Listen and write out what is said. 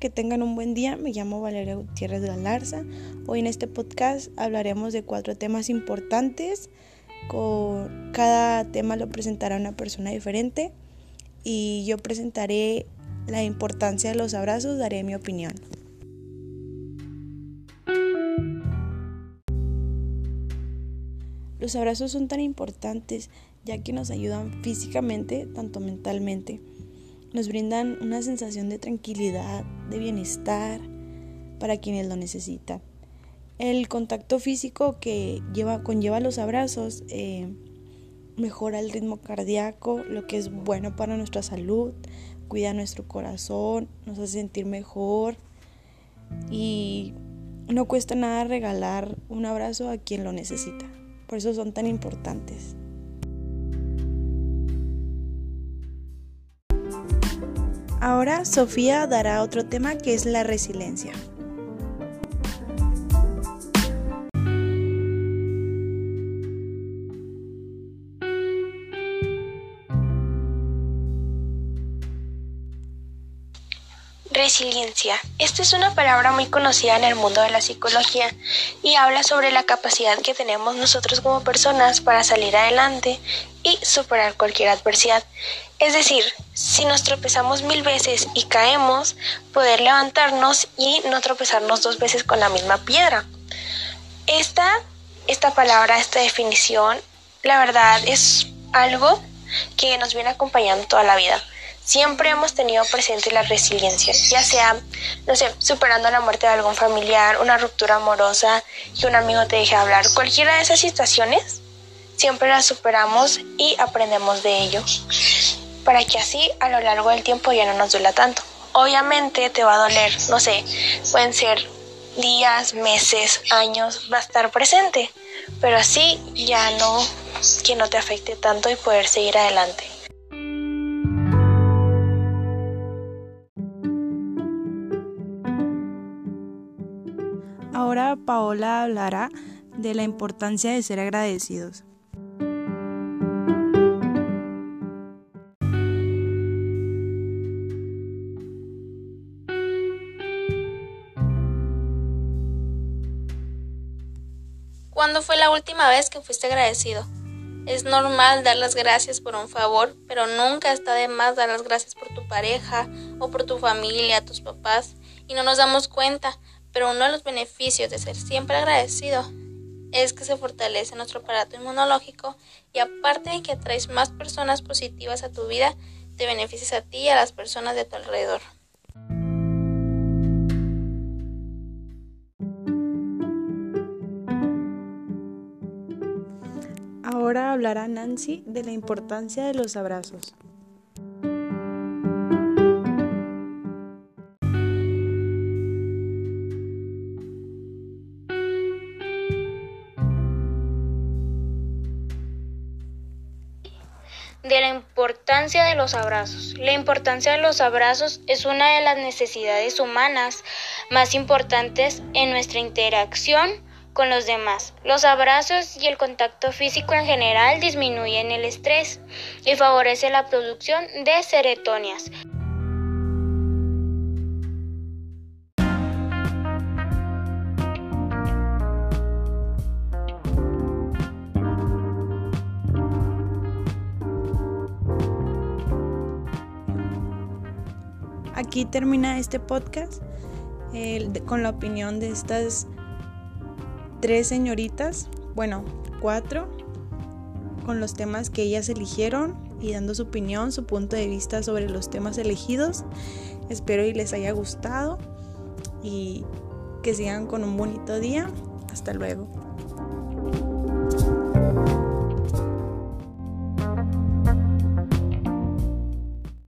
que tengan un buen día. Me llamo Valeria Gutiérrez Galarza. Hoy en este podcast hablaremos de cuatro temas importantes. Cada tema lo presentará una persona diferente y yo presentaré la importancia de los abrazos, daré mi opinión. Los abrazos son tan importantes ya que nos ayudan físicamente, tanto mentalmente. Nos brindan una sensación de tranquilidad, de bienestar para quienes lo necesitan. El contacto físico que lleva, conlleva los abrazos eh, mejora el ritmo cardíaco, lo que es bueno para nuestra salud, cuida nuestro corazón, nos hace sentir mejor y no cuesta nada regalar un abrazo a quien lo necesita. Por eso son tan importantes. Ahora Sofía dará otro tema que es la resiliencia. Resiliencia. Esta es una palabra muy conocida en el mundo de la psicología y habla sobre la capacidad que tenemos nosotros como personas para salir adelante y superar cualquier adversidad. Es decir, si nos tropezamos mil veces y caemos, poder levantarnos y no tropezarnos dos veces con la misma piedra. Esta, esta palabra, esta definición, la verdad es algo que nos viene acompañando toda la vida. Siempre hemos tenido presente la resiliencia, ya sea, no sé, superando la muerte de algún familiar, una ruptura amorosa, que un amigo te deje hablar, cualquiera de esas situaciones, siempre las superamos y aprendemos de ello, para que así a lo largo del tiempo ya no nos duela tanto. Obviamente te va a doler, no sé, pueden ser días, meses, años, va a estar presente, pero así ya no, que no te afecte tanto y poder seguir adelante. Ahora Paola hablará de la importancia de ser agradecidos. ¿Cuándo fue la última vez que fuiste agradecido? Es normal dar las gracias por un favor, pero nunca está de más dar las gracias por tu pareja o por tu familia, tus papás, y no nos damos cuenta, pero uno de los beneficios de ser siempre agradecido es que se fortalece nuestro aparato inmunológico y aparte de que atraes más personas positivas a tu vida, te beneficias a ti y a las personas de tu alrededor. Ahora hablará Nancy de la importancia de los abrazos. de la importancia de los abrazos. La importancia de los abrazos es una de las necesidades humanas más importantes en nuestra interacción con los demás. Los abrazos y el contacto físico en general disminuyen el estrés y favorece la producción de serotonias. Aquí termina este podcast con la opinión de estas tres señoritas, bueno, cuatro, con los temas que ellas eligieron y dando su opinión, su punto de vista sobre los temas elegidos. Espero y les haya gustado y que sigan con un bonito día. Hasta luego.